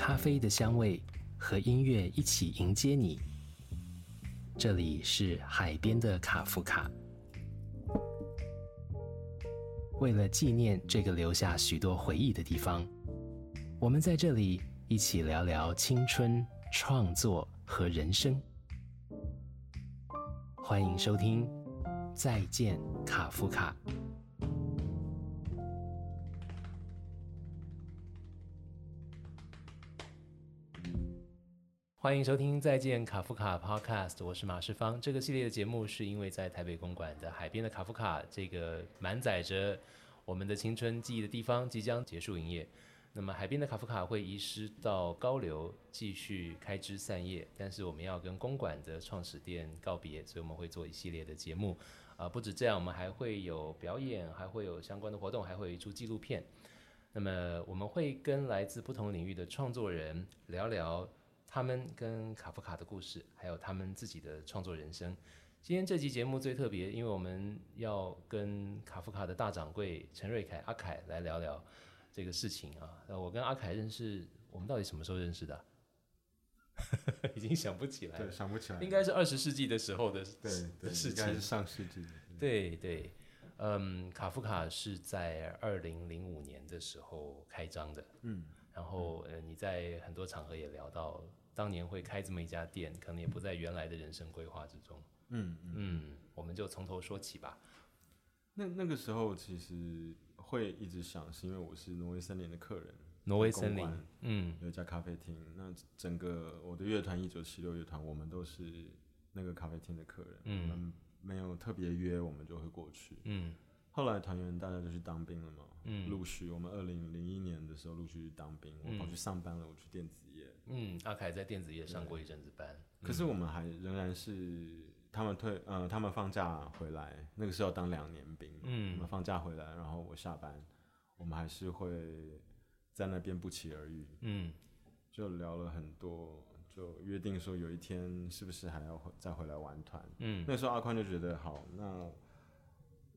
咖啡的香味和音乐一起迎接你。这里是海边的卡夫卡。为了纪念这个留下许多回忆的地方，我们在这里一起聊聊青春、创作和人生。欢迎收听《再见卡夫卡》。欢迎收听《再见卡夫卡》Podcast，我是马世芳。这个系列的节目是因为在台北公馆的海边的卡夫卡这个满载着我们的青春记忆的地方即将结束营业。那么海边的卡夫卡会移师到高流继续开枝散叶，但是我们要跟公馆的创始店告别，所以我们会做一系列的节目。啊，不止这样，我们还会有表演，还会有相关的活动，还会有一出纪录片。那么我们会跟来自不同领域的创作人聊聊。他们跟卡夫卡的故事，还有他们自己的创作人生。今天这期节目最特别，因为我们要跟卡夫卡的大掌柜陈瑞凯阿凯来聊聊这个事情啊。我跟阿凯认识，我们到底什么时候认识的？已经想不起来，对，想不起来，应该是二十世纪的时候的对的事情，应该是上世纪。对对，嗯，卡夫卡是在二零零五年的时候开张的，嗯，然后呃，你在很多场合也聊到。当年会开这么一家店，可能也不在原来的人生规划之中。嗯嗯，我们就从头说起吧。那那个时候其实会一直想，是因为我是挪威森林的客人。挪威森林，嗯，有一家咖啡厅。那整个我的乐团一九七六乐团，我们都是那个咖啡厅的客人。嗯，我们没有特别约，我们就会过去。嗯。后来团员大家就去当兵了嘛，嗯，陆续我们二零零一年的时候陆续去当兵，我跑去上班了，我去电子业，嗯，阿凯在电子业上过一阵子班，可是我们还仍然是他们退，呃，他们放假回来，那个时候当两年兵，嗯，我们放假回来，然后我下班，我们还是会在那边不期而遇，嗯，就聊了很多，就约定说有一天是不是还要再回来玩团，嗯，那时候阿宽就觉得好，那。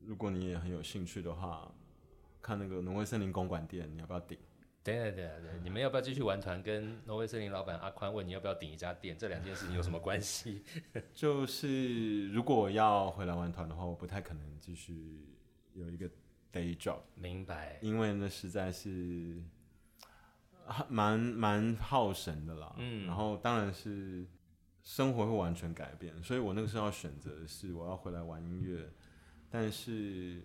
如果你也很有兴趣的话，看那个挪威森林公馆店，你要不要顶？对对对对，你们要不要继续玩团？跟挪威森林老板阿宽问你要不要顶一家店？这两件事情有什么关系？就是如果我要回来玩团的话，我不太可能继续有一个 day job。明白。因为那实在是蛮蛮耗神的啦。嗯。然后当然是生活会完全改变，所以我那个时候要选择的是我要回来玩音乐。但是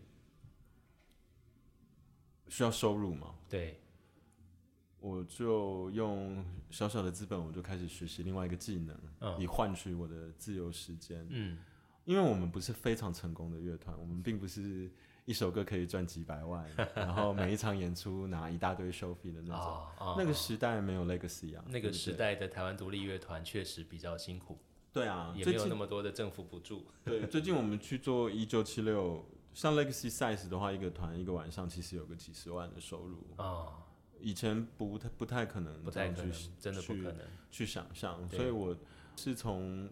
需要收入嘛？对，我就用小小的资本，我就开始学习另外一个技能，以换取我的自由时间。嗯，因为我们不是非常成功的乐团，我们并不是一首歌可以赚几百万，然后每一场演出拿一大堆收费的那种。那个时代没有 legacy 啊，那个时代的台湾独立乐团确实比较辛苦。对啊，也没有那么多的政府补助。对，最近我们去做一九七六，像 Legacy Size 的话，一个团一个晚上其实有个几十万的收入啊。以前不太不太可能，不太可能，真的不可能去想象。所以我是从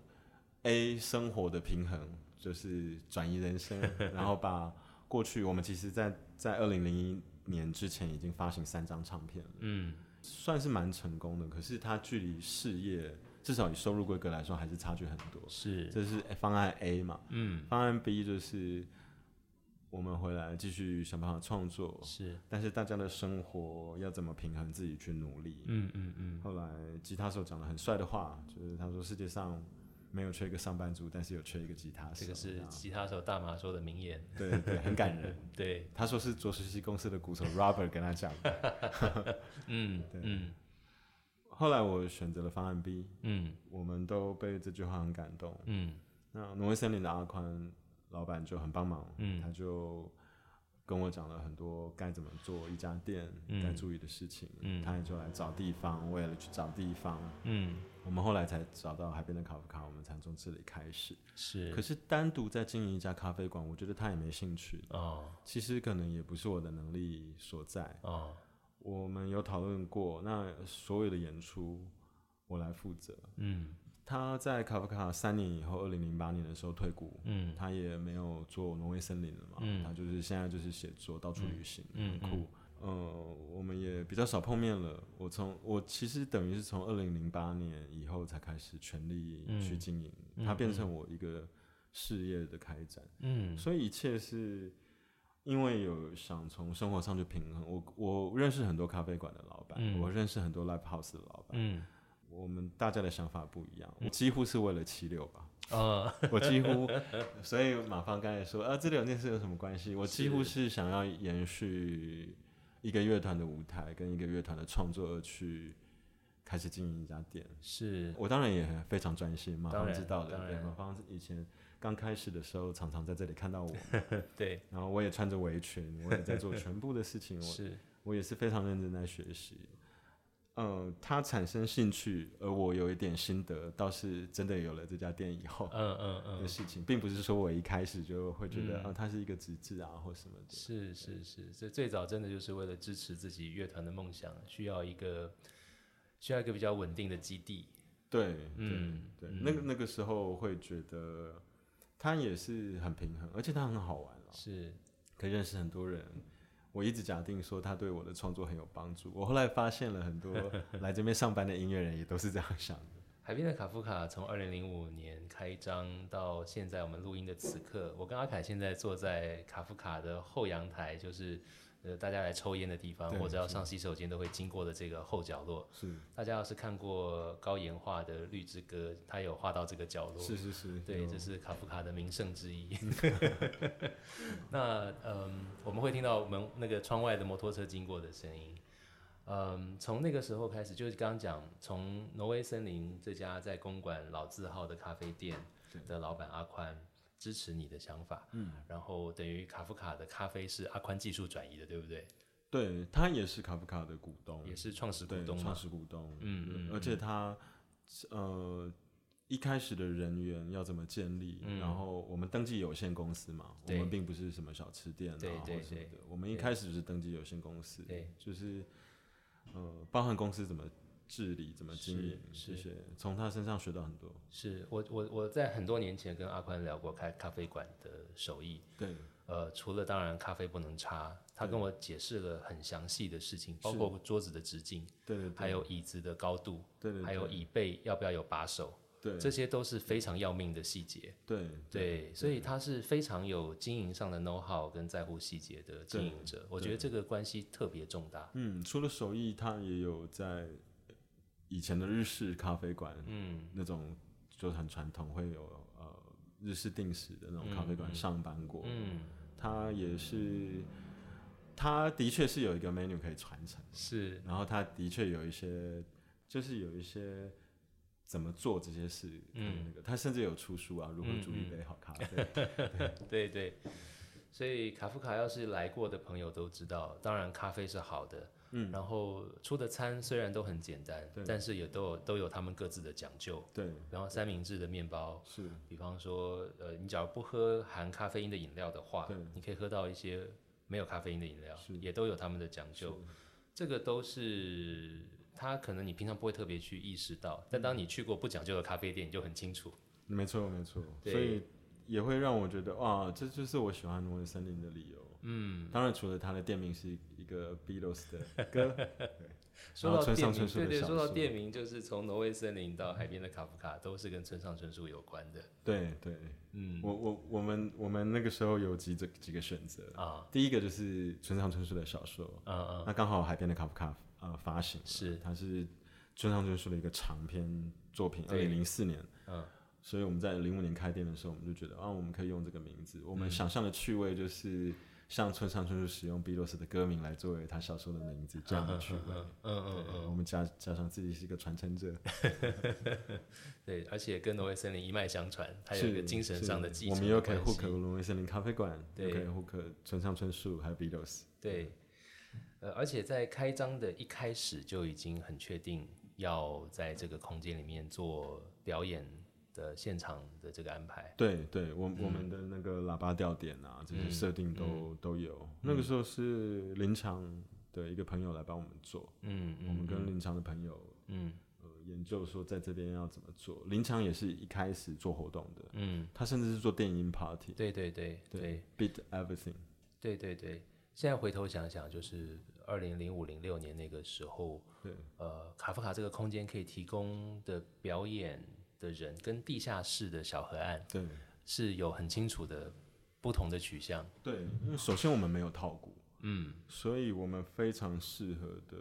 A 生活的平衡，就是转移人生，然后把过去我们其实，在在二零零一年之前已经发行三张唱片了，嗯，算是蛮成功的。可是它距离事业。至少以收入规格来说，还是差距很多。是，这是方案 A 嘛？嗯，方案 B 就是我们回来继续想办法创作。是，但是大家的生活要怎么平衡，自己去努力。嗯嗯嗯。后来吉他手讲了很帅的话，就是他说：“世界上没有缺一个上班族，但是有缺一个吉他手。”这个是吉他手大马说的名言。对对，很感人。对，他说是卓实西公司的鼓手 Robert 跟他讲的。嗯，对，嗯。后来我选择了方案 B，嗯，我们都被这句话很感动，嗯，那挪威森林的阿宽老板就很帮忙，嗯，他就跟我讲了很多该怎么做一家店该注意的事情，嗯，他也就来找地方，为了去找地方，嗯，我们后来才找到海边的卡夫卡，我们才从这里开始，是，可是单独在经营一家咖啡馆，我觉得他也没兴趣，哦，其实可能也不是我的能力所在，哦。我们有讨论过，那所有的演出我来负责。嗯，他在卡夫卡三年以后，二零零八年的时候退股。嗯，他也没有做挪威森林了嘛。嗯，他就是现在就是写作，到处旅行，很酷。呃，我们也比较少碰面了。我从我其实等于是从二零零八年以后才开始全力去经营，它变成我一个事业的开展。嗯，所以一切是因为有想从生活上去平衡。我我认识很多咖啡馆的老板，我认识很多 live house 的老板。嗯，我们大家的想法不一样，我几乎是为了七六吧。呃，我几乎，所以马芳刚才说啊，这两件事有什么关系？我几乎是想要延续。一个乐团的舞台跟一个乐团的创作而去开始经营一家店，是我当然也非常专心。马芳知道的，对，马芳以前刚开始的时候常常在这里看到我，对，然后我也穿着围裙，我也在做全部的事情，是。我也是非常认真在学习。嗯，他产生兴趣，而我有一点心得，倒是真的有了这家店以后，嗯嗯嗯。的事情，并不是说我一开始就会觉得啊，它是一个直质啊或什么的。是是是，这最早真的就是为了支持自己乐团的梦想，需要一个需要一个比较稳定的基地。对，嗯对，那个那个时候会觉得，它也是很平衡，而且它很好玩是可以认识很多人。我一直假定说他对我的创作很有帮助。我后来发现了很多 来这边上班的音乐人也都是这样想的。海边的卡夫卡从二零零五年开张到现在，我们录音的此刻，我跟阿凯现在坐在卡夫卡的后阳台，就是。呃，大家来抽烟的地方，或者要上洗手间都会经过的这个后角落。是，大家要是看过高岩画的《绿之歌》，他有画到这个角落。是是是，对，这是卡夫卡的名胜之一。那嗯，我们会听到门那个窗外的摩托车经过的声音。嗯，从那个时候开始，就是刚刚讲，从挪威森林这家在公馆老字号的咖啡店的老板阿宽。支持你的想法，嗯，然后等于卡夫卡的咖啡是阿宽技术转移的，对不对？对他也是卡夫卡的股东，也是创始股东，创始股东，嗯嗯，而且他呃一开始的人员要怎么建立？然后我们登记有限公司嘛，我们并不是什么小吃店啊或什么的，我们一开始就是登记有限公司，对，就是呃包含公司怎么。治理怎么经营？谢谢，从他身上学到很多。是我我我在很多年前跟阿宽聊过开咖啡馆的手艺。对，呃，除了当然咖啡不能差，他跟我解释了很详细的事情，包括桌子的直径，对对，还有椅子的高度，对对，还有椅背要不要有把手，对，这些都是非常要命的细节。对对，所以他是非常有经营上的 know how 跟在乎细节的经营者。我觉得这个关系特别重大。嗯，除了手艺，他也有在。以前的日式咖啡馆，嗯，那种就很传统，会有呃日式定时的那种咖啡馆上班过，嗯，他也是，他的确是有一个 menu 可以传承，是，然后他的确有一些，就是有一些怎么做这些事，嗯，那个他甚至有出书啊，如何煮一杯好咖啡，对对，所以卡夫卡要是来过的朋友都知道，当然咖啡是好的。嗯，然后出的餐虽然都很简单，但是也都有都有他们各自的讲究。对，然后三明治的面包是，比方说，呃，你假如不喝含咖啡因的饮料的话，你可以喝到一些没有咖啡因的饮料，也都有他们的讲究。这个都是他可能你平常不会特别去意识到，但当你去过不讲究的咖啡店，你就很清楚。没错，没错。所以也会让我觉得，哇，这就是我喜欢挪威森林的理由。嗯，当然除了他的店名是一个 Beatles 的歌，说到店名，对对，说。到店名，就是从挪威森林到海边的卡夫卡，都是跟村上春树有关的。对对，嗯，我我我们我们那个时候有几这几个选择。啊，第一个就是村上春树的小说，嗯嗯，那刚好海边的卡夫卡呃发行，是。它是村上春树的一个长篇作品，二零零四年，嗯，所以我们在零五年开店的时候，我们就觉得啊，我们可以用这个名字，我们想象的趣味就是。像村上春树使用 Beatles 的歌名来作为他小说的名字，这样的趣味。嗯嗯嗯，我们加加上自己是一个传承者。对，而且跟挪威森林一脉相传，还有一个精神上的继承。我们又可以互克挪威森林咖啡馆，又可以互克村上春树，还有 Beatles。对，呃，而且在开张的一开始就已经很确定要在这个空间里面做表演。的现场的这个安排，对对，我我们的那个喇叭吊点啊，这些设定都都有。那个时候是林强的一个朋友来帮我们做，嗯嗯，我们跟林强的朋友，嗯。呃，研究说在这边要怎么做。林强也是一开始做活动的，嗯，他甚至是做电音 party，对对对对，beat everything，对对对。现在回头想想，就是二零零五零六年那个时候，对，呃，卡夫卡这个空间可以提供的表演的人，跟地下室的小河岸，对，是有很清楚的不同的取向。对，因为首先我们没有套鼓，嗯，所以我们非常适合的。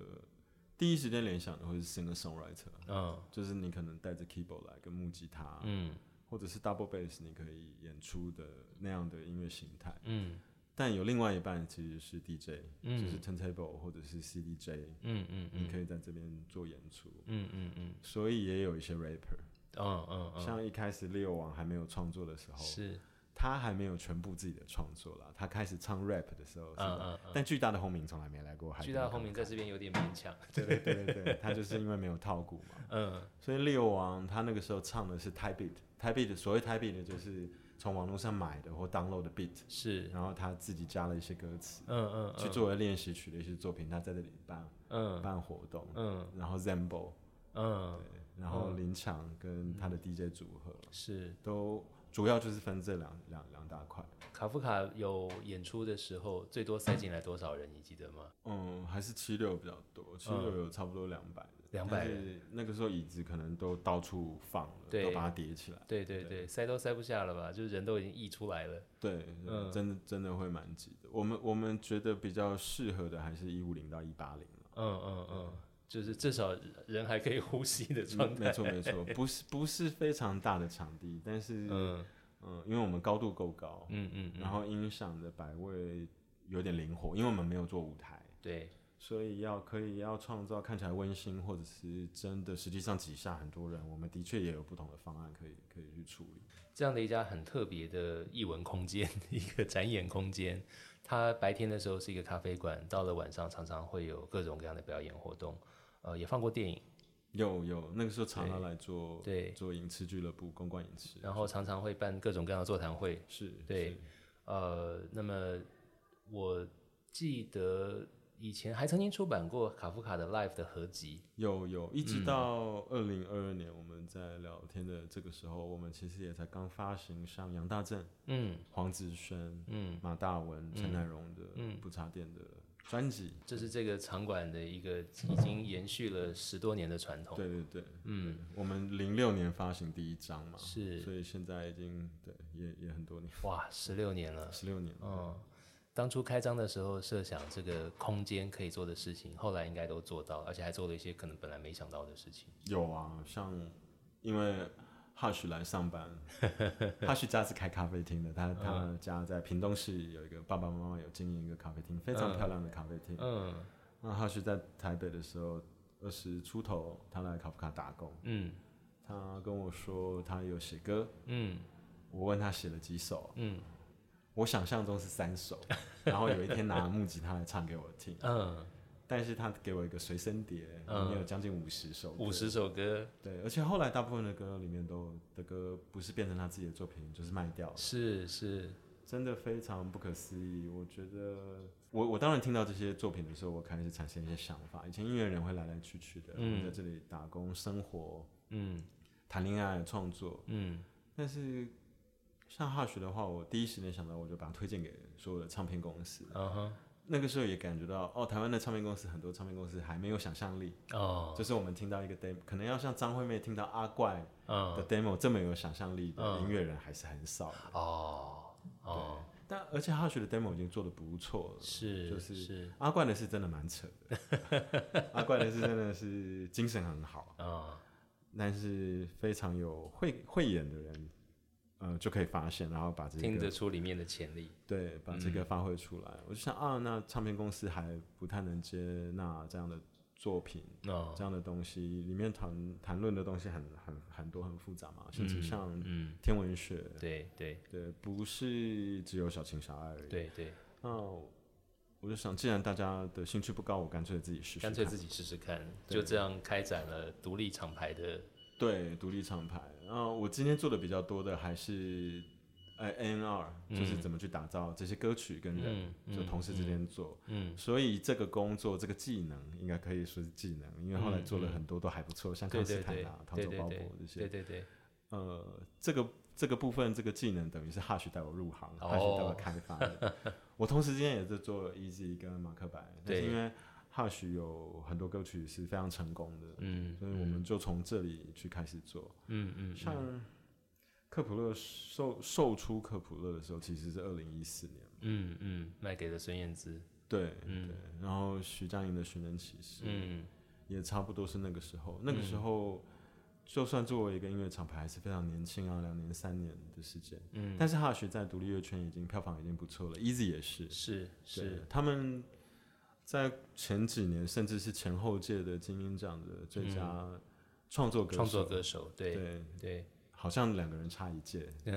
第一时间联想的会是 singer songwriter，嗯，就是你可能带着 keyboard 来跟木吉他，嗯，或者是 double bass，你可以演出的那样的音乐形态，嗯，但有另外一半其实是 DJ，嗯，就是 turntable 或者是 CDJ，嗯嗯嗯，你可以在这边做演出，嗯嗯嗯，所以也有一些 rapper，嗯嗯嗯，像一开始 Leo 王还没有创作的时候，是。他还没有全部自己的创作了，他开始唱 rap 的时候，嗯嗯但巨大的轰鸣从来没来过，巨大的轰鸣在这边有点勉强。对对对对对，他就是因为没有套鼓嘛。嗯。所以六王他那个时候唱的是 type beat，type beat 所谓 type beat 就是从网络上买的或 download 的 beat，是。然后他自己加了一些歌词，嗯嗯，去作为练习曲的一些作品，他在这里办，嗯，办活动，嗯，然后 Zambo，嗯，对，然后林强跟他的 DJ 组合是都。主要就是分这两两两大块。卡夫卡有演出的时候，最多塞进来多少人？你记得吗？嗯，还是七六比较多，七六有差不多两百人。两百人，那个时候椅子可能都到处放了，都把它叠起来。对对对，塞都塞不下了吧？就是人都已经溢出来了。对，真的真的会蛮挤的。我们我们觉得比较适合的还是一五零到一八零嗯嗯嗯。就是至少人还可以呼吸的状态。没错没错，不是不是非常大的场地，但是嗯嗯，因为我们高度够高，嗯嗯，然后音响的摆位有点灵活，因为我们没有做舞台，对，所以要可以要创造看起来温馨，或者是真的实际上挤下很多人，我们的确也有不同的方案可以可以去处理。这样的一家很特别的艺文空间，一个展演空间，它白天的时候是一个咖啡馆，到了晚上常常会有各种各样的表演活动。呃，也放过电影，有有，那个时候常常来做对做影视俱乐部公关影视，然后常常会办各种各样的座谈会，是对，呃，那么我记得以前还曾经出版过卡夫卡的 Life 的合集，有有，一直到二零二二年我们在聊天的这个时候，我们其实也才刚发行上杨大正、嗯，黄子轩、嗯，马大文、陈乃荣的嗯不插电的。专辑，这是这个场馆的一个已经延续了十多年的传统。对对对，嗯，我们零六年发行第一张嘛，是，所以现在已经对也也很多年。哇，十六年了，十六年。嗯，当初开张的时候设想这个空间可以做的事情，后来应该都做到，而且还做了一些可能本来没想到的事情。有啊，像因为。哈许来上班，哈许家是开咖啡厅的，他他家在屏东市有一个爸爸妈妈有经营一个咖啡厅，非常漂亮的咖啡厅。嗯，那哈许在台北的时候二十出头，他来卡夫卡打工。嗯，他跟我说他有写歌。嗯，我问他写了几首。嗯，我想象中是三首，然后有一天拿木吉他来唱给我听。嗯。但是他给我一个随身碟，里面有将近五十首，五十首歌，对，而且后来大部分的歌里面都的歌不是变成他自己的作品，就是卖掉了，是是，真的非常不可思议。我觉得，我我当然听到这些作品的时候，我开始产生一些想法。以前音乐人会来来去去的，嗯，在这里打工生活，嗯，谈恋爱创作，嗯，但是像哈学的话，我第一时间想到，我就把它推荐给所有的唱片公司，嗯哼。那个时候也感觉到，哦，台湾的唱片公司很多唱片公司还没有想象力，哦，就是我们听到一个 demo，可能要像张惠妹听到阿怪的 demo 这么有想象力的音乐人还是很少，哦，哦，但而且哈雪的 demo 已经做的不错了，是，就是阿怪的是真的蛮扯的，阿怪的是真的是精神很好，啊，但是非常有慧慧眼的人。呃，就可以发现，然后把这个听得出里面的潜力，对，把这个发挥出来。我就想啊，那唱片公司还不太能接纳这样的作品，这样的东西，里面谈谈论的东西很很很多很复杂嘛，甚至像天文学，对对对，不是只有小情小爱而已。对对，那我就想，既然大家的兴趣不高，我干脆自己试试，干脆自己试试看，就这样开展了独立厂牌的。对，独立厂牌。然后我今天做的比较多的还是，呃，N R，就是怎么去打造这些歌曲跟人，就同事之间做。嗯。所以这个工作，这个技能应该可以说是技能，因为后来做了很多都还不错，像康斯坦啊、唐佐鲍勃这些。对对对。呃，这个这个部分这个技能等于是 Hush 带我入行，Hush 带我开发的。我同时间也是做 Easy 跟马克白，对，因为 Hush 有很多歌曲是非常成功的，嗯，所以我们就从这里去开始做，嗯嗯，像克普勒售售出克普勒的时候，其实是二零一四年，嗯嗯，卖给了孙燕姿，对，嗯，然后徐佳莹的寻人启事，嗯，也差不多是那个时候，那个时候。就算作为一个音乐厂牌，还是非常年轻啊，两年三年的时间。嗯，但是哈学在独立乐圈已经票房已经不错了，Easy 也是，是是，他们在前几年甚至是前后届的金鹰奖的最佳创作歌手，创作歌手，对对。对，好像两个人差一届，对，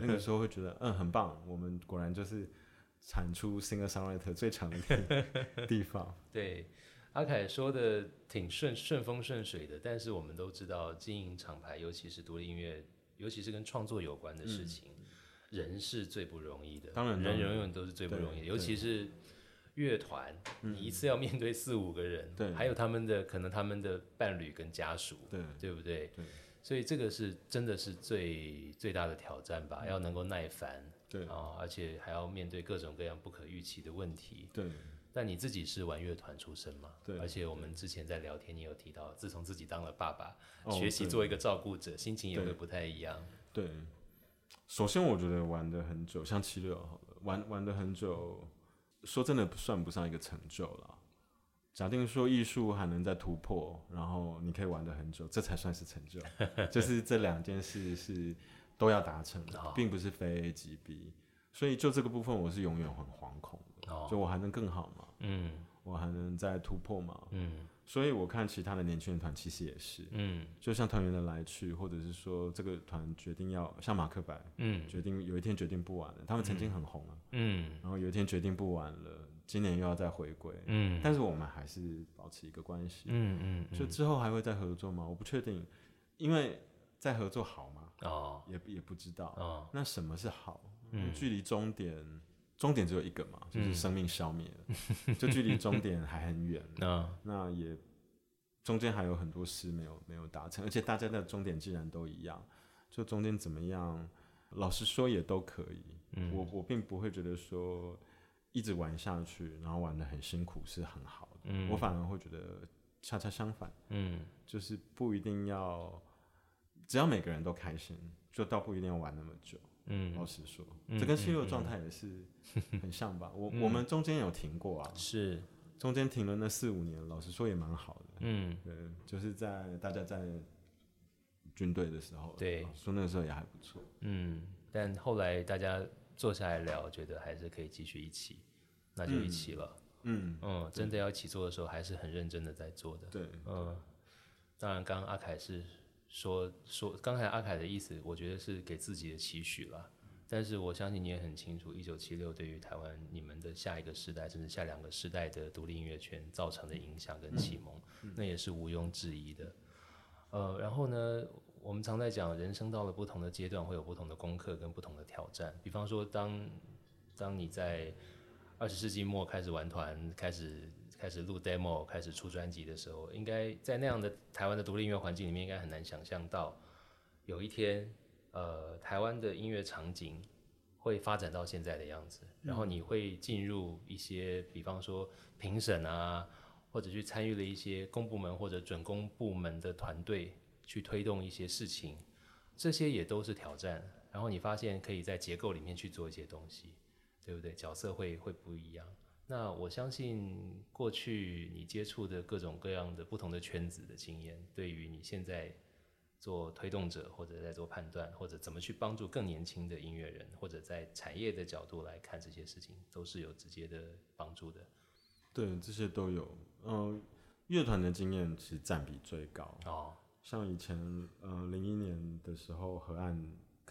那个时候会觉得嗯很棒，我们果然就是产出 singer songwriter 最强的地方，对。阿凯说的挺顺顺风顺水的，但是我们都知道经营厂牌，尤其是独立音乐，尤其是跟创作有关的事情，人是最不容易的。当然，人永远都是最不容易，尤其是乐团，你一次要面对四五个人，对，还有他们的可能他们的伴侣跟家属，对，对不对？对，所以这个是真的是最最大的挑战吧？要能够耐烦，对啊，而且还要面对各种各样不可预期的问题，对。但你自己是玩乐团出身嘛？对。而且我们之前在聊天，你有提到，自从自己当了爸爸，学习做一个照顾者，心情也会不太一样。对。首先，我觉得玩的很久，像七六好了，玩玩的很久，说真的算不上一个成就了。假定说艺术还能再突破，然后你可以玩的很久，这才算是成就。就是 这两件事是都要达成的，并不是非 A 即 B。所以就这个部分，我是永远很惶恐的。就我还能更好吗？嗯，我还能再突破吗？嗯，所以我看其他的年轻人团其实也是，嗯，就像团员的来去，或者是说这个团决定要像马克白，嗯，决定有一天决定不玩了，他们曾经很红啊，嗯，然后有一天决定不玩了，今年又要再回归，嗯，但是我们还是保持一个关系，嗯嗯，就之后还会再合作吗？我不确定，因为再合作好吗？哦，也也不知道，哦，那什么是好？嗯，距离终点。终点只有一个嘛，就是生命消灭了，就距离终点还很远。那 那也中间还有很多事没有没有达成，而且大家的终点既然都一样，就中间怎么样，老实说也都可以。我我并不会觉得说一直玩下去，然后玩的很辛苦是很好的。我反而会觉得恰恰相反。嗯，就是不一定要，只要每个人都开心，就倒不一定要玩那么久。嗯，老实说，这跟七六状态也是 很像吧？我我们中间有停过啊，是中间停了那四五年，老实说也蛮好的。嗯，对，就是在大家在军队的时候，对，说那个时候也还不错。嗯，但后来大家坐下来聊，觉得还是可以继续一起，那就一起了。嗯嗯，真的要一起做的时候，还是很认真的在做的。对，嗯，当然，刚刚阿凯是。说说刚才阿凯的意思，我觉得是给自己的期许了。但是我相信你也很清楚，一九七六对于台湾你们的下一个时代，甚至下两个时代的独立音乐圈造成的影响跟启蒙，那也是毋庸置疑的。呃，然后呢，我们常在讲，人生到了不同的阶段，会有不同的功课跟不同的挑战。比方说，当当你在二十世纪末开始玩团，开始。开始录 demo，开始出专辑的时候，应该在那样的台湾的独立音乐环境里面，应该很难想象到有一天，呃，台湾的音乐场景会发展到现在的样子。然后你会进入一些，比方说评审啊，或者去参与了一些公部门或者准公部门的团队去推动一些事情，这些也都是挑战。然后你发现可以在结构里面去做一些东西，对不对？角色会会不一样。那我相信过去你接触的各种各样的不同的圈子的经验，对于你现在做推动者或者在做判断，或者怎么去帮助更年轻的音乐人，或者在产业的角度来看这些事情，都是有直接的帮助的。对，这些都有。嗯，乐团的经验其实占比最高。哦，像以前呃零一年的时候，河岸。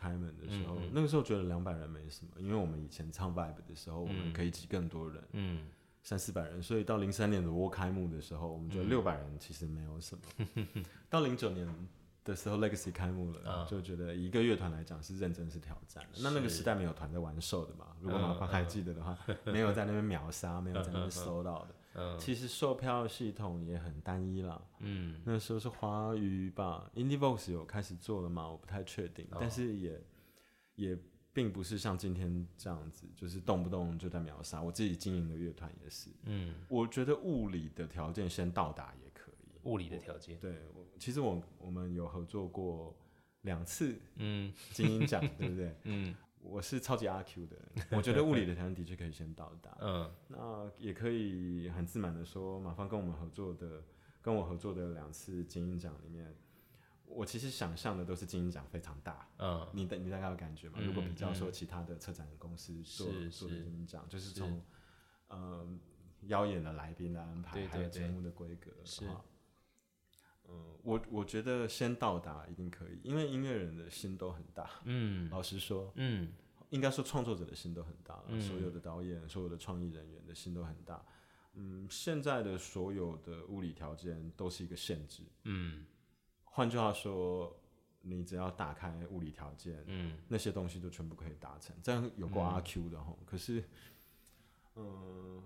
开门的时候，那个时候觉得两百人没什么，因为我们以前唱 vibe 的时候，我们可以挤更多人，嗯，三四百人。所以到零三年的窝开幕的时候，我们觉得六百人其实没有什么。到零九年的时候，Legacy 开幕了，就觉得一个乐团来讲是认真是挑战的。那那个时代没有团在玩瘦的嘛？如果马芳还记得的话，没有在那边秒杀，没有在那边搜到的。嗯，其实售票系统也很单一啦。嗯，那时候是华语吧，IndieVox 有开始做了嘛？我不太确定，但是也也并不是像今天这样子，就是动不动就在秒杀。我自己经营的乐团也是。嗯，我觉得物理的条件先到达也可以。物理的条件，对，其实我我们有合作过两次，嗯，金鹰奖，对不对？嗯。我是超级阿 Q 的，我觉得物理的条件的确可以先到达。嗯，那也可以很自满的说，马芳跟我们合作的，跟我合作的两次金鹰奖里面，我其实想象的都是金鹰奖非常大。嗯，你的你大概有感觉吗？如果比较说其他的策展公司做做的金鹰奖，就是从嗯邀演的来宾的安排，还有节目的规格是。嗯，我我觉得先到达一定可以，因为音乐人的心都很大。嗯，老实说，嗯，应该说创作者的心都很大了。所有的导演、所有的创意人员的心都很大。嗯，现在的所有的物理条件都是一个限制。嗯，换句话说，你只要打开物理条件，嗯，那些东西就全部可以达成。这样有过阿 Q 的哈，可是，嗯，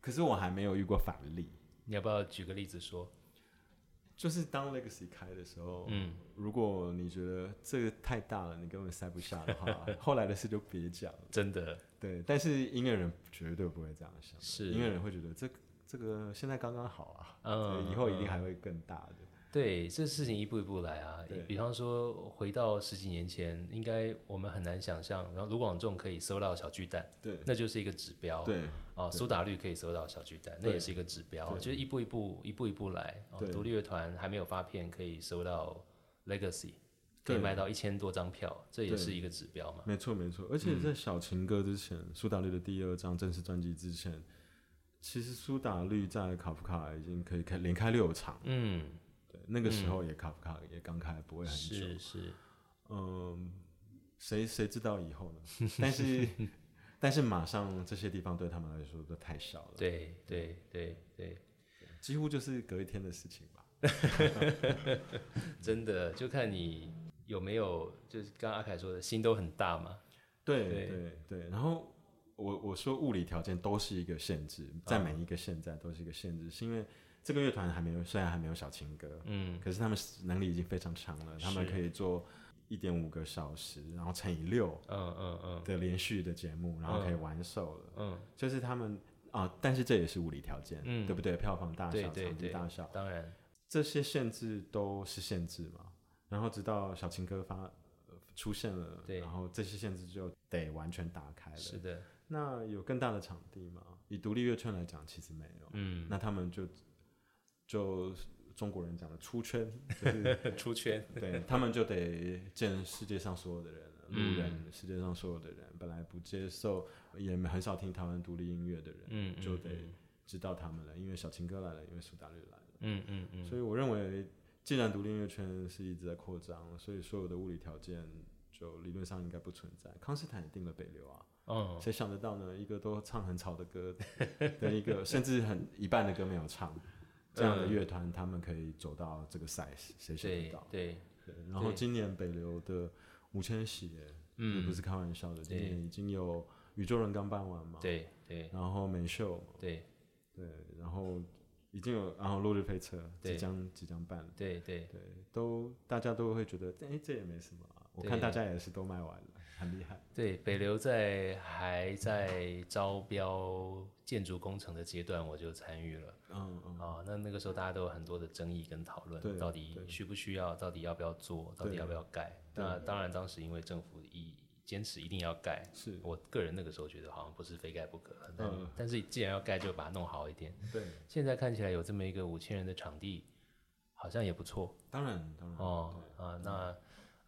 可是我还没有遇过反例。你要不要举个例子说？就是当 Legacy 开的时候，嗯，如果你觉得这个太大了，你根本塞不下的话，后来的事就别讲了。真的，对。但是音乐人绝对不会这样想，是音乐人会觉得这这个现在刚刚好啊，嗯，以后一定还会更大的。对，这事情一步一步来啊。比方说，回到十几年前，应该我们很难想象，然后卢广仲可以收到小巨蛋，对，那就是一个指标。对，啊，苏打绿可以收到小巨蛋，那也是一个指标。就是一步一步，一步一步来。独立乐团还没有发片，可以收到 Legacy，可以卖到一千多张票，这也是一个指标嘛。没错，没错。而且在小情歌之前，苏打绿的第二张正式专辑之前，其实苏打绿在卡夫卡已经可以开连开六场。嗯。那个时候也卡夫卡也刚开，不会很久。是是，嗯，谁谁知道以后呢？但是 但是马上这些地方对他们来说都太小了。对对对对，几乎就是隔一天的事情吧。真的，就看你有没有，就是刚刚阿凯说的心都很大嘛。对对对，然后我我说物理条件都是一个限制，在每一个现在都是一个限制，是因为。这个乐团还没有，虽然还没有小情歌，嗯，可是他们能力已经非常强了。他们可以做一点五个小时，然后乘以六，嗯嗯嗯的连续的节目，然后可以完售了。嗯，就是他们啊，但是这也是物理条件，嗯，对不对？票房大小、场地大小，当然这些限制都是限制嘛。然后直到小情歌发出现了，对，然后这些限制就得完全打开了。是的，那有更大的场地吗？以独立乐圈来讲，其实没有。嗯，那他们就。就中国人讲的出圈，就是 出圈，对他们就得见世界上所有的人，路人，世界上所有的人，本来不接受，也很少听台湾独立音乐的人，嗯，就得知道他们了，因为小情歌来了，因为苏打绿来了，嗯嗯嗯，所以我认为，既然独立音乐圈是一直在扩张，所以所有的物理条件就理论上应该不存在。康斯坦也定了北流啊，嗯，谁想得到呢？一个都唱很吵的歌 的一个，甚至很一半的歌没有唱。这样的乐团，他们可以走到这个 size，谁想得到？对对。然后今年北流的五千喜，嗯，也不是开玩笑的。今年已经有宇宙人刚办完嘛？对对。然后美秀，对对。然后已经有，然后落日飞车即将即将办，对对对，都大家都会觉得，哎，这也没什么。我看大家也是都卖完了。很厉害。对，北流在还在招标建筑工程的阶段，我就参与了。嗯嗯。啊，那那个时候大家都有很多的争议跟讨论，到底需不需要，到底要不要做，到底要不要盖。那当然，当时因为政府一坚持一定要盖，是我个人那个时候觉得好像不是非盖不可。嗯。但是既然要盖，就把它弄好一点。对。现在看起来有这么一个五千人的场地，好像也不错。当然，当然。哦啊，那。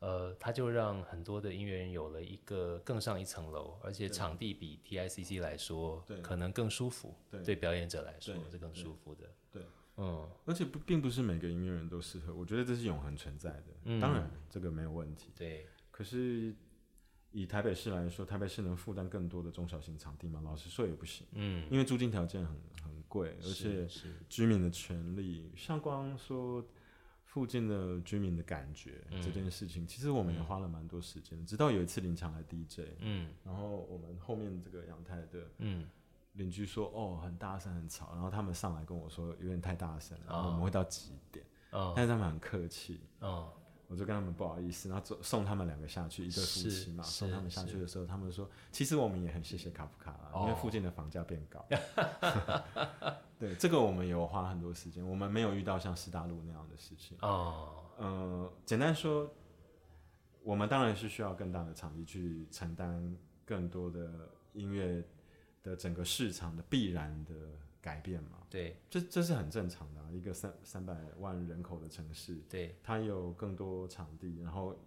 呃，他就让很多的音乐人有了一个更上一层楼，而且场地比 TICC 来说，可能更舒服。对表演者来说是更舒服的。对，嗯，而且不并不是每个音乐人都适合，我觉得这是永恒存在的。嗯当然，这个没有问题。对，可是以台北市来说，台北市能负担更多的中小型场地吗？老实说也不行。嗯，因为租金条件很很贵，而且居民的权利，像光说。附近的居民的感觉这件事情，其实我们也花了蛮多时间。直到有一次林强来 DJ，嗯，然后我们后面这个阳台的，嗯，邻居说哦很大声很吵，然后他们上来跟我说有点太大声，然后我们会到几点？但是他们很客气，我就跟他们不好意思，然后送他们两个下去，一对夫妻嘛，送他们下去的时候，他们说其实我们也很谢谢卡夫卡啦，因为附近的房价变高。对，这个我们有花很多时间，我们没有遇到像斯大路那样的事情。哦，呃，简单说，我们当然是需要更大的场地去承担更多的音乐的整个市场的必然的。改变嘛，对，这这是很正常的。一个三三百万人口的城市，对，它有更多场地，然后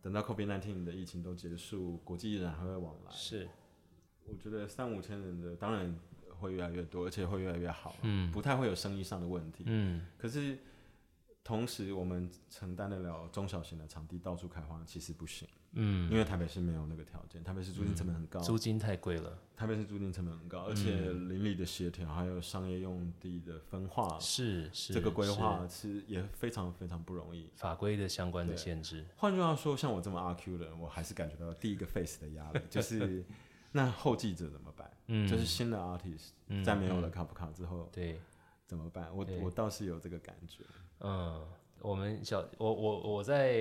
等到 COVID-19 的疫情都结束，国际艺人还会往来。是，我觉得三五千人的当然会越来越多，而且会越来越好，嗯，不太会有生意上的问题，嗯，可是。同时，我们承担得了中小型的场地到处开花，其实不行。嗯，因为台北市没有那个条件，台北市租金成本很高，租金太贵了。台北市租金成本很高，而且邻里的协调，还有商业用地的分化，是是这个规划是也非常非常不容易。法规的相关的限制。换句话说，像我这么阿 Q 的人，我还是感觉到第一个 face 的压力，就是那后继者怎么办？嗯，就是新的 artist 在没有了卡普卡之后，对，怎么办？我我倒是有这个感觉。嗯，我们小我我我在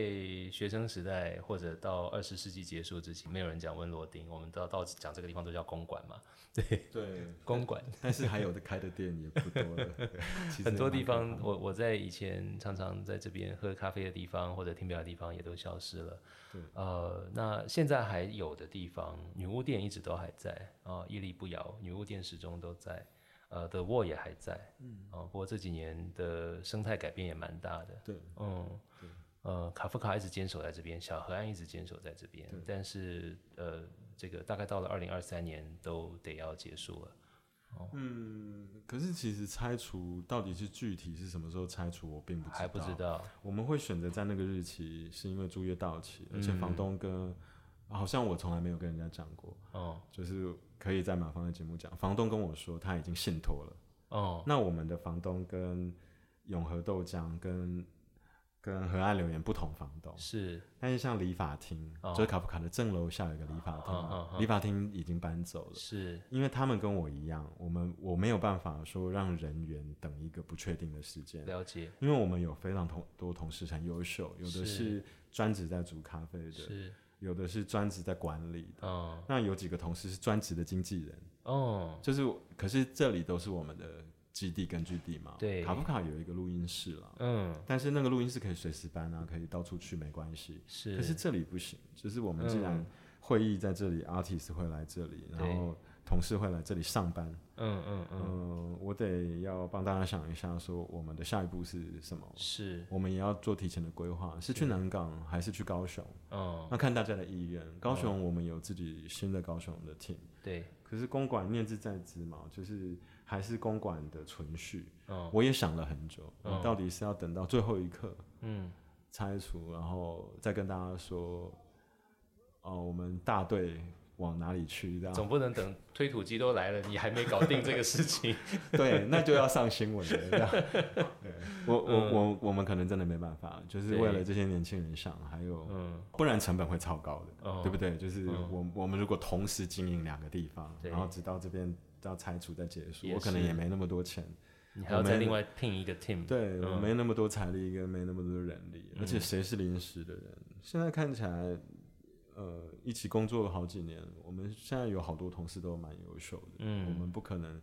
学生时代或者到二十世纪结束之前，没有人讲温罗丁，我们到到讲这个地方都叫公馆嘛。对对，公馆。但是还有的开的店也不多了。很多地方，我我在以前常常在这边喝咖啡的地方或者听表的地方也都消失了。对，呃，那现在还有的地方，女巫店一直都还在啊，屹立不摇，女巫店始终都在。呃，的沃也还在，嗯，哦，不过这几年的生态改变也蛮大的，对，嗯，呃，卡夫卡一直坚守在这边，小河岸一直坚守在这边，但是呃，这个大概到了二零二三年都得要结束了，嗯，可是其实拆除到底是具体是什么时候拆除，我并不还不知道，我们会选择在那个日期，是因为租约到期，而且房东跟好像我从来没有跟人家讲过，哦，就是。可以在马芳的节目讲，房东跟我说他已经信托了。哦，那我们的房东跟永和豆浆跟跟河岸留言不同房东是，但是像理发厅，就是卡夫卡的正楼下有个理发厅，理发厅已经搬走了。是，因为他们跟我一样，我们我没有办法说让人员等一个不确定的时间。了解，因为我们有非常同多同事很优秀，有的是专职在煮咖啡的。是。有的是专职在管理的，那有几个同事是专职的经纪人，哦，就是，可是这里都是我们的基地根据地嘛，对，卡夫卡有一个录音室了，嗯，但是那个录音室可以随时搬啊，可以到处去没关系，是，可是这里不行，就是我们既然会议在这里，artist 会来这里，然后。同事会来这里上班，嗯嗯嗯，我得要帮大家想一下，说我们的下一步是什么？是，我们也要做提前的规划，是去南港还是去高雄？哦，那看大家的意愿。高雄我们有自己新的高雄的 team，对。可是公馆念之在兹嘛，就是还是公馆的存续。嗯，我也想了很久，到底是要等到最后一刻，嗯，拆除，然后再跟大家说，哦，我们大队。往哪里去？这样总不能等推土机都来了，你还没搞定这个事情。对，那就要上新闻了。这样，我我我我们可能真的没办法，就是为了这些年轻人想，还有，嗯不然成本会超高的，对不对？就是我我们如果同时经营两个地方，然后直到这边到拆除再结束，我可能也没那么多钱，你还要再另外聘一个 team。对，我没那么多财力，跟没那么多人力，而且谁是临时的人？现在看起来。呃，一起工作了好几年，我们现在有好多同事都蛮优秀的。嗯，我们不可能，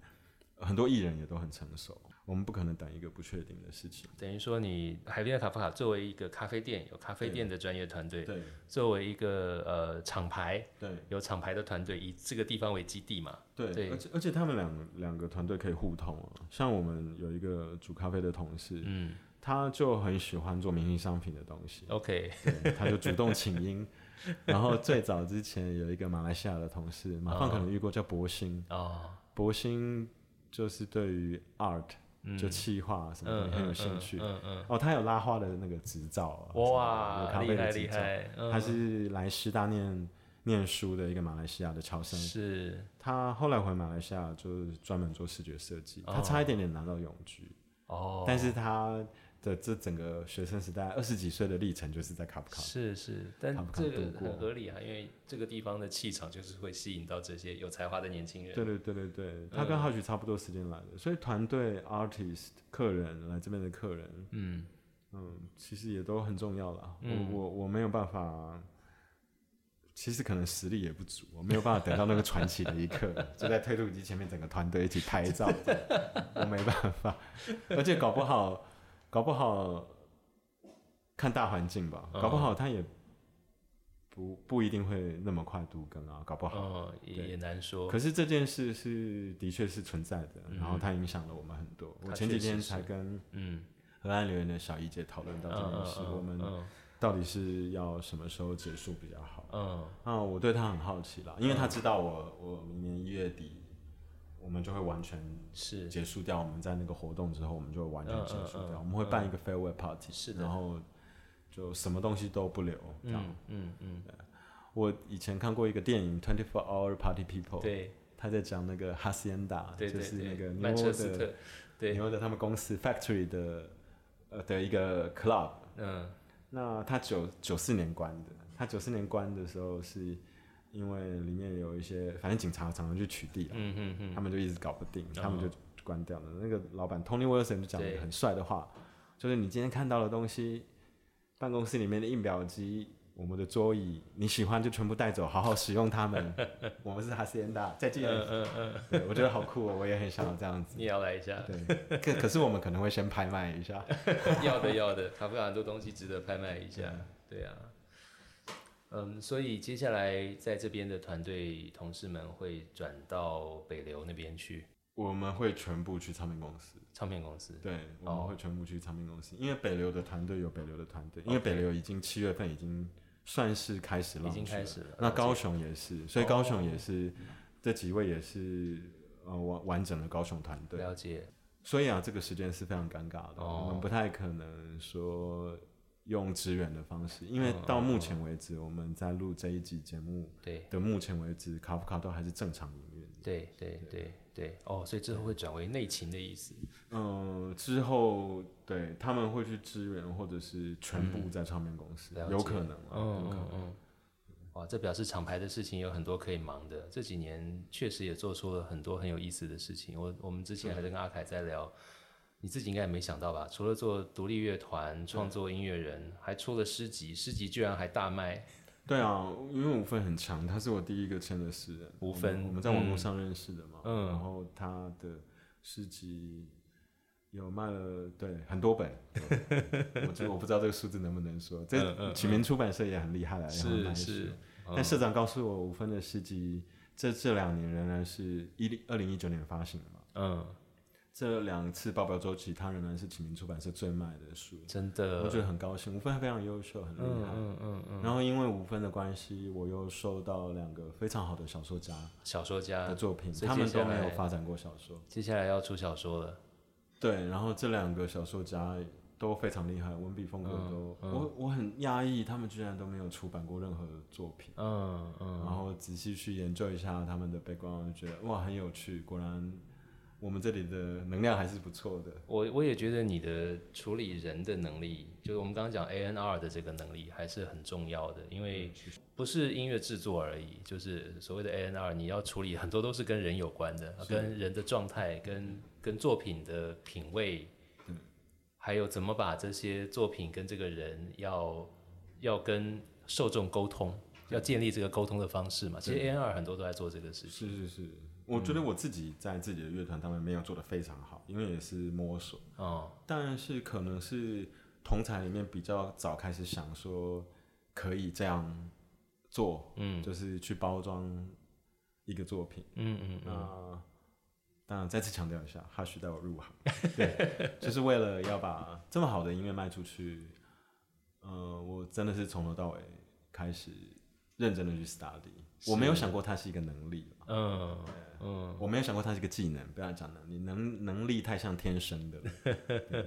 很多艺人也都很成熟，我们不可能等一个不确定的事情。等于说，你海边的卡夫卡作为一个咖啡店，有咖啡店的专业团队；对，作为一个呃厂牌，对，有厂牌的团队，以这个地方为基地嘛。对，而且而且他们两两个团队可以互通啊。像我们有一个煮咖啡的同事，嗯，他就很喜欢做明星商品的东西。OK，他就主动请 缨。然后最早之前有一个马来西亚的同事，马放可能遇过叫博兴。哦，博兴就是对于 art 就气画什么很有兴趣，嗯嗯哦，他有拉花的那个执照，哇，厉害厉害，他是来师大念念书的一个马来西亚的侨生，是，他后来回马来西亚就是专门做视觉设计，他差一点点拿到永居。哦，但是他。的这整个学生时代二十几岁的历程，就是在卡普卡。是是，但这个很合理啊，因为这个地方的气场就是会吸引到这些有才华的年轻人。对对对对对，他跟浩许差不多时间来的，所以团队、artist、客人来这边的客人，嗯嗯，其实也都很重要了。我我我没有办法。其实可能实力也不足，我没有办法等到那个传奇的一刻，就在推土机前面整个团队一起拍照，我没办法。而且搞不好，搞不好看大环境吧，搞不好他也不不一定会那么快读更啊，搞不好也也难说。可是这件事是的确是存在的，然后它影响了我们很多。我前几天才跟嗯河岸留言的小姨姐讨论到这件事，我们。到底是要什么时候结束比较好？嗯，啊，我对他很好奇啦，因为他知道我，我明年一月底，我们就会完全是结束掉。我们在那个活动之后，我们就完全结束掉。我们会办一个 farewell party，是的，然后就什么东西都不留，这样。嗯嗯。我以前看过一个电影《Twenty Four Hour Party People》，对，他在讲那个哈斯安达，就是那个曼彻斯特，对，牛的他们公司 factory 的呃的一个 club，嗯。那他九九四年关的，他九四年关的时候是因为里面有一些，反正警察常常去取缔了，嗯嗯嗯，他们就一直搞不定，他们就关掉了。那个老板 Tony Wilson 就讲了很帅的话，就是你今天看到的东西，办公室里面的印表机。我们的桌椅你喜欢就全部带走，好好使用它们。我们是哈斯延达，再见。嗯嗯嗯，对我觉得好酷哦，我也很想要这样子。你也要来一下？对，可可是我们可能会先拍卖一下。要的要的，卡夫卡很多东西值得拍卖一下。对啊，嗯，所以接下来在这边的团队同事们会转到北流那边去。我们会全部去唱片公司。唱片公司。对，我们会全部去唱片公司，因为北流的团队有北流的团队，因为北流已经七月份已经。算是开始了，已经开始了。那高雄也是，所以高雄也是这几位也是呃完完整的高雄团队。了解。所以啊，这个时间是非常尴尬的，我们不太可能说用支援的方式，因为到目前为止，我们在录这一集节目对的目前为止，卡夫卡都还是正常营运。对对对。对哦，所以之后会转为内勤的意思。嗯，之后对他们会去支援，或者是全部在唱片公司，有可能。嗯嗯嗯。哇，这表示厂牌的事情有很多可以忙的。这几年确实也做出了很多很有意思的事情。我我们之前还在跟阿凯在聊，你自己应该也没想到吧？除了做独立乐团、创作音乐人，还出了诗集，诗集居然还大卖。对啊，因为五分很强，他是我第一个签的诗人。五分，我们在网络上认识的嘛。嗯。然后他的诗集有卖了，对，很多本。我觉得我不知道这个数字能不能说。这启明出版社也很厉害了，是是。但社长告诉我，五分的诗集这这两年仍然是一零二零一九年发行的嘛。嗯。这两次报表周期，他仍然是启明出版社最卖的书，真的，我觉得很高兴。五分非常优秀，很厉害。嗯嗯嗯。然后因为五分的关系，我又收到两个非常好的小说家，小说家的作品，他们都没有发展过小说。接下来要出小说了。对，然后这两个小说家都非常厉害，文笔风格都，我我很压抑，他们居然都没有出版过任何作品。嗯嗯。然后仔细去研究一下他们的 background，就觉得哇，很有趣，果然。我们这里的能量还是不错的。我我也觉得你的处理人的能力，就是我们刚刚讲 A N R 的这个能力还是很重要的，因为不是音乐制作而已，就是所谓的 A N R，你要处理很多都是跟人有关的，跟人的状态，跟跟作品的品味，还有怎么把这些作品跟这个人要要跟受众沟通，要建立这个沟通的方式嘛。其实 A N R 很多都在做这个事情。是是是。我觉得我自己在自己的乐团当中没有做的非常好，因为也是摸索。哦。但是可能是同台里面比较早开始想说可以这样做，嗯，就是去包装一个作品。嗯嗯嗯。当然再次强调一下，哈许带我入行，对，就是为了要把这么好的音乐卖出去。呃，我真的是从头到尾开始认真的去 study。我没有想过它是一个能力。嗯。嗯，我没有想过它是一个技能，不要讲能力，能能力太像天生的，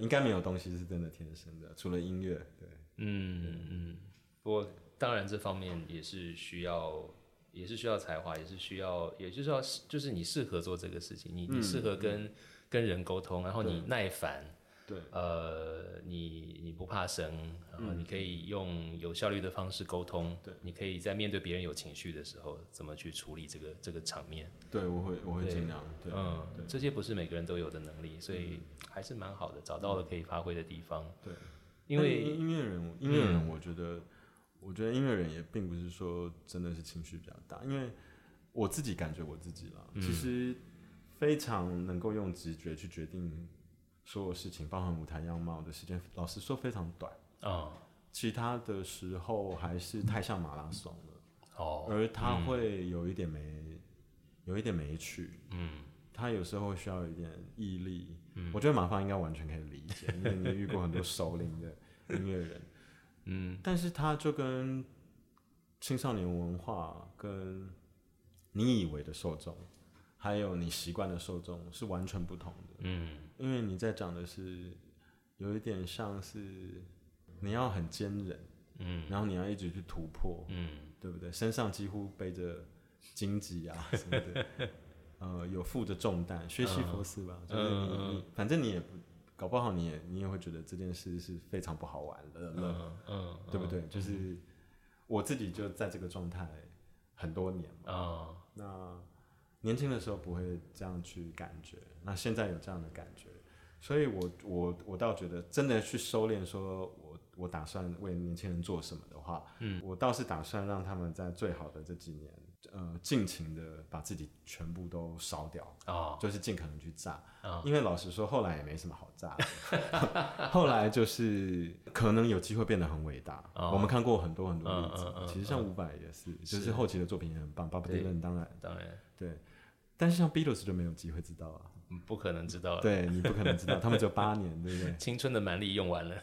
应该没有东西是真的天生的，除了音乐。对，嗯嗯。不过当然这方面也是需要，也是需要才华，也是需要，也就是要就是你适合做这个事情，你你适合跟跟人沟通，然后你耐烦，对，呃，你你不怕生，然后你可以用有效率的方式沟通，对，你可以在面对别人有情绪的时候，怎么去处理这个这个场面？对，我会我会尽量，对，嗯，这些不是每个人都有的能力，所以还是蛮好的，找到了可以发挥的地方。对，因为音乐人，音乐人，我觉得，我觉得音乐人也并不是说真的是情绪比较大，因为我自己感觉我自己了，其实非常能够用直觉去决定。所有事情，包含舞台样貌的时间，老实说非常短啊。其他的时候还是太像马拉松了哦，而他会有一点没，有一点没趣。嗯，他有时候需要一点毅力。嗯，我觉得马芳应该完全可以理解，因为你遇过很多熟龄的 音乐人。嗯，但是他就跟青少年文化跟你以为的受众。还有你习惯的受众是完全不同的，嗯，因为你在讲的是有一点像是你要很坚韧，嗯，然后你要一直去突破，嗯，对不对？身上几乎背着荆棘啊什么的，呃，有负着重担，学习佛斯吧，就是你你反正你也不搞不好，你也你也会觉得这件事是非常不好玩的，嗯嗯，对不对？就是我自己就在这个状态很多年嘛，啊，那。年轻的时候不会这样去感觉，那现在有这样的感觉，所以我我我倒觉得真的去收敛，说我我打算为年轻人做什么的话，嗯，我倒是打算让他们在最好的这几年，呃，尽情的把自己全部都烧掉，哦，就是尽可能去炸，因为老实说后来也没什么好炸的，后来就是可能有机会变得很伟大，我们看过很多很多例子，其实像伍佰也是，就是。后期的作品也很棒，巴布迪伦当然。当然。对。但是像 Beatles 就没有机会知道啊，不可能知道。对你不可能知道，他们只有八年，对不对？青春的蛮力用完了。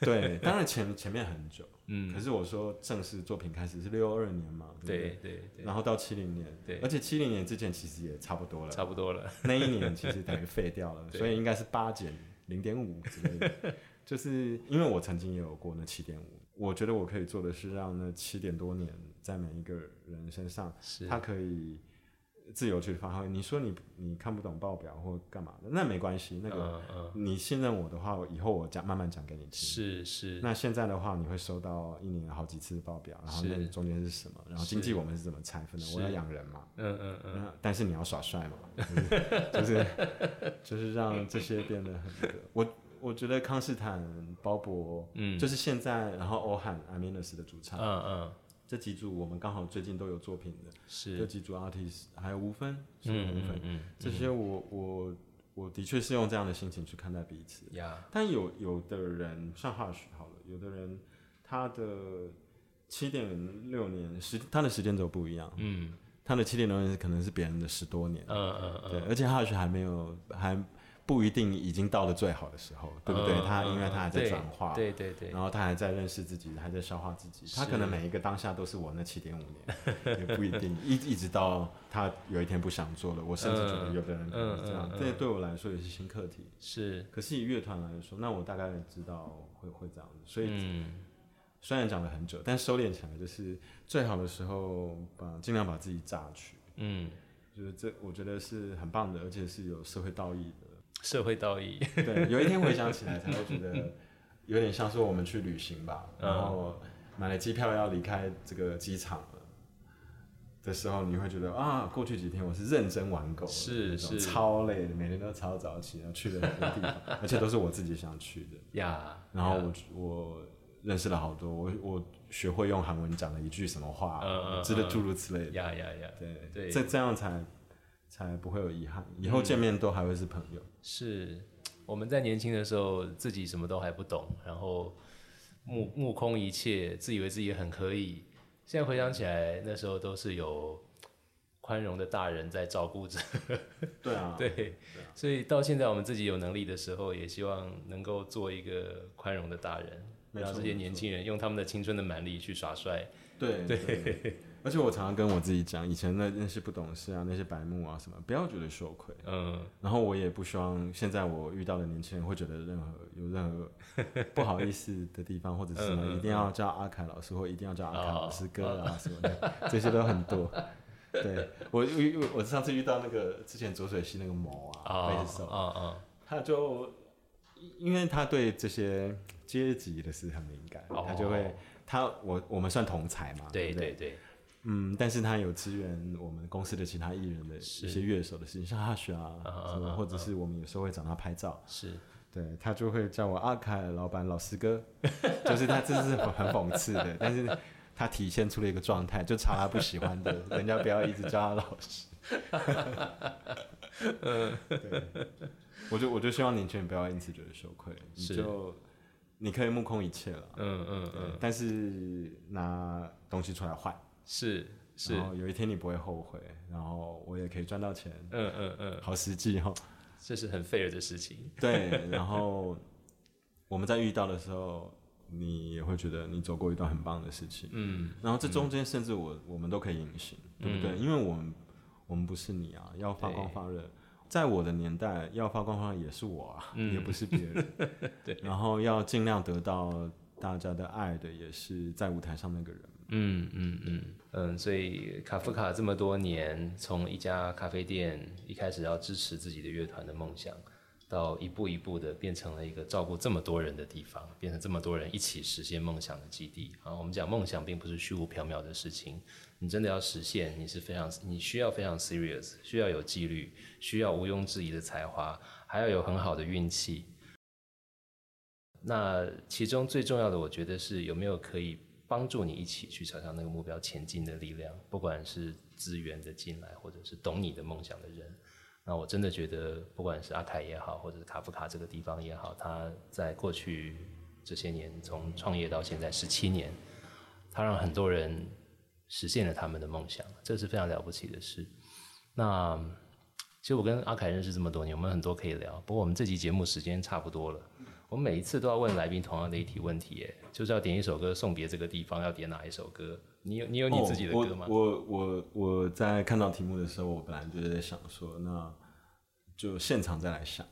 对，当然前前面很久，嗯。可是我说正式作品开始是六二年嘛，对对对。然后到七零年，对。而且七零年之前其实也差不多了，差不多了。那一年其实等于废掉了，所以应该是八减零点五之类的。就是因为我曾经也有过那七点五，我觉得我可以做的是让那七点多年在每一个人身上，他可以。自由去发挥。你说你你看不懂报表或干嘛的，那没关系。那个你信任我的话，以后我讲慢慢讲给你听。是是。那现在的话，你会收到一年好几次的报表，然后那中间是什么？然后经济我们是怎么拆分的？我要养人嘛。嗯嗯嗯。但是你要耍帅嘛，就是就是让这些变得很。我我觉得康斯坦、鲍勃，嗯，就是现在，然后欧汉、阿米纳斯的主唱，嗯嗯。这几组我们刚好最近都有作品的，是。这几组 artist 还有吴分，嗯吴分，这些我我我的确是用这样的心情去看待彼此。呀，但有有的人像 Hush 好了，有的人他的七点六年时他的时间轴不一样，嗯，他的七点六年可能是别人的十多年，嗯嗯嗯，对，而且 Hush 还没有还。不一定已经到了最好的时候，对不对？他因为他还在转化，对对对，然后他还在认识自己，还在消化自己。他可能每一个当下都是我那七点五年，也不一定一一直到他有一天不想做了。我甚至觉得有的人可能这样，这对我来说也是新课题。是，可是以乐团来说，那我大概知道会会这样子。所以虽然讲了很久，但收敛起来就是最好的时候，把尽量把自己榨取。嗯，就是这我觉得是很棒的，而且是有社会道义的。社会道义，对，有一天回想起来才会觉得有点像是我们去旅行吧，然后买了机票要离开这个机场了的时候，你会觉得啊，过去几天我是认真玩够，是是。超累的，每天都超早起，然后去了很多地方，而且都是我自己想去的。呀。然后我我认识了好多，我我学会用韩文讲了一句什么话，之类诸如此类的。呀呀呀，对对，这这样才。才不会有遗憾，以后见面都还会是朋友。是，我们在年轻的时候自己什么都还不懂，然后目目空一切，自以为自己很可以。现在回想起来，那时候都是有宽容的大人在照顾着。对啊，对，所以到现在我们自己有能力的时候，也希望能够做一个宽容的大人，让这些年轻人用他们的青春的蛮力去耍帅。对对。而且我常常跟我自己讲，以前那那些不懂事啊，那些白目啊什么，不要觉得羞愧。嗯。然后我也不希望现在我遇到的年轻人会觉得任何有任何不好意思的地方，或者是什么一定要叫阿凯老师，或一定要叫阿凯老师哥啊什么的，这些都很多。对我我我上次遇到那个之前左水溪那个某啊，贝斯手，啊啊，他就因为他对这些阶级的事很敏感，他就会他我我们算同才嘛，对对对，嗯，但是他有支援我们公司的其他艺人的一些乐手的事情，像阿雪啊什么，或者是我们有时候会找他拍照，是，对他就会叫我阿凯老板老师哥，就是他这是很讽刺的，但是他体现出了一个状态，就查他不喜欢的，人家不要一直叫他老师。嗯，对，我就我就希望年轻人不要因此觉得羞愧，你就你可以目空一切了，嗯嗯嗯，但是拿东西出来换，是是，然后有一天你不会后悔，然后我也可以赚到钱，嗯嗯嗯，好实际哦，这是很 fair 的事情，对，然后我们在遇到的时候，你也会觉得你走过一段很棒的事情，嗯，然后这中间甚至我我们都可以隐形，对不对？因为我们。我们不是你啊，要发光发热。在我的年代，要发光发热也是我啊，也不是别人。对。然后要尽量得到大家的爱的，也是在舞台上那个人。嗯嗯嗯嗯。所以卡夫卡这么多年，从一家咖啡店一开始要支持自己的乐团的梦想，到一步一步的变成了一个照顾这么多人的地方，变成这么多人一起实现梦想的基地。啊，我们讲梦想并不是虚无缥缈的事情。你真的要实现，你是非常，你需要非常 serious，需要有纪律，需要毋庸置疑的才华，还要有很好的运气。那其中最重要的，我觉得是有没有可以帮助你一起去朝向那个目标前进的力量，不管是资源的进来，或者是懂你的梦想的人。那我真的觉得，不管是阿凯也好，或者是卡夫卡这个地方也好，他在过去这些年，从创业到现在十七年，他让很多人。实现了他们的梦想，这是非常了不起的事。那其实我跟阿凯认识这么多年，我们很多可以聊。不过我们这集节目时间差不多了，我们每一次都要问来宾同样的一题问题，耶，就是要点一首歌送别这个地方，要点哪一首歌？你有你有你自己的歌吗？我我我在看到题目的时候，我本来就是在想说，那就现场再来想。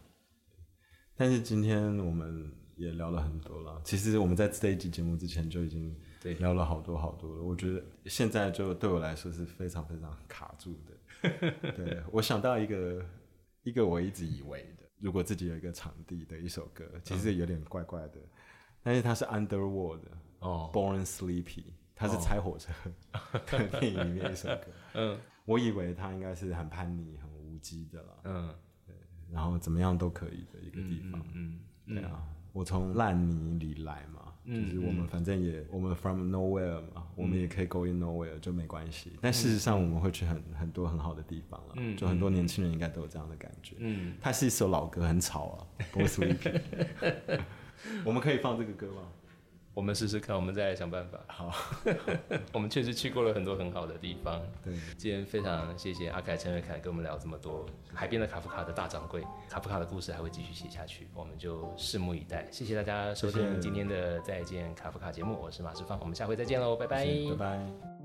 但是今天我们也聊了很多了，其实我们在这一集节目之前就已经。对，聊了好多好多了。我觉得现在就对我来说是非常非常卡住的。对我想到一个一个我一直以为的，如果自己有一个场地的一首歌，其实有点怪怪的。但是它是 Underworld 哦，Born Sleepy，它是拆火车的 电影里面一首歌。嗯，我以为他应该是很叛逆、很无稽的了。嗯，对，然后怎么样都可以的一个地方。嗯，对啊，我从烂泥里来嘛。就是我们反正也我们 from nowhere 嘛，我们也可以 go in nowhere 就没关系。但事实上我们会去很很多很好的地方了，就很多年轻人应该都有这样的感觉。嗯，它是一首老歌，很吵啊，不会 sleepy。我们可以放这个歌吗？我们试试看，我们再来想办法。好，我们确实去过了很多很好的地方。对，今天非常谢谢阿凯陈瑞凯跟我们聊这么多海边的卡夫卡的大掌柜，卡夫卡的故事还会继续写下去，我们就拭目以待。谢谢大家收听今天的再见卡夫卡节目，我是马世芳，我们下回再见喽，拜拜，拜拜。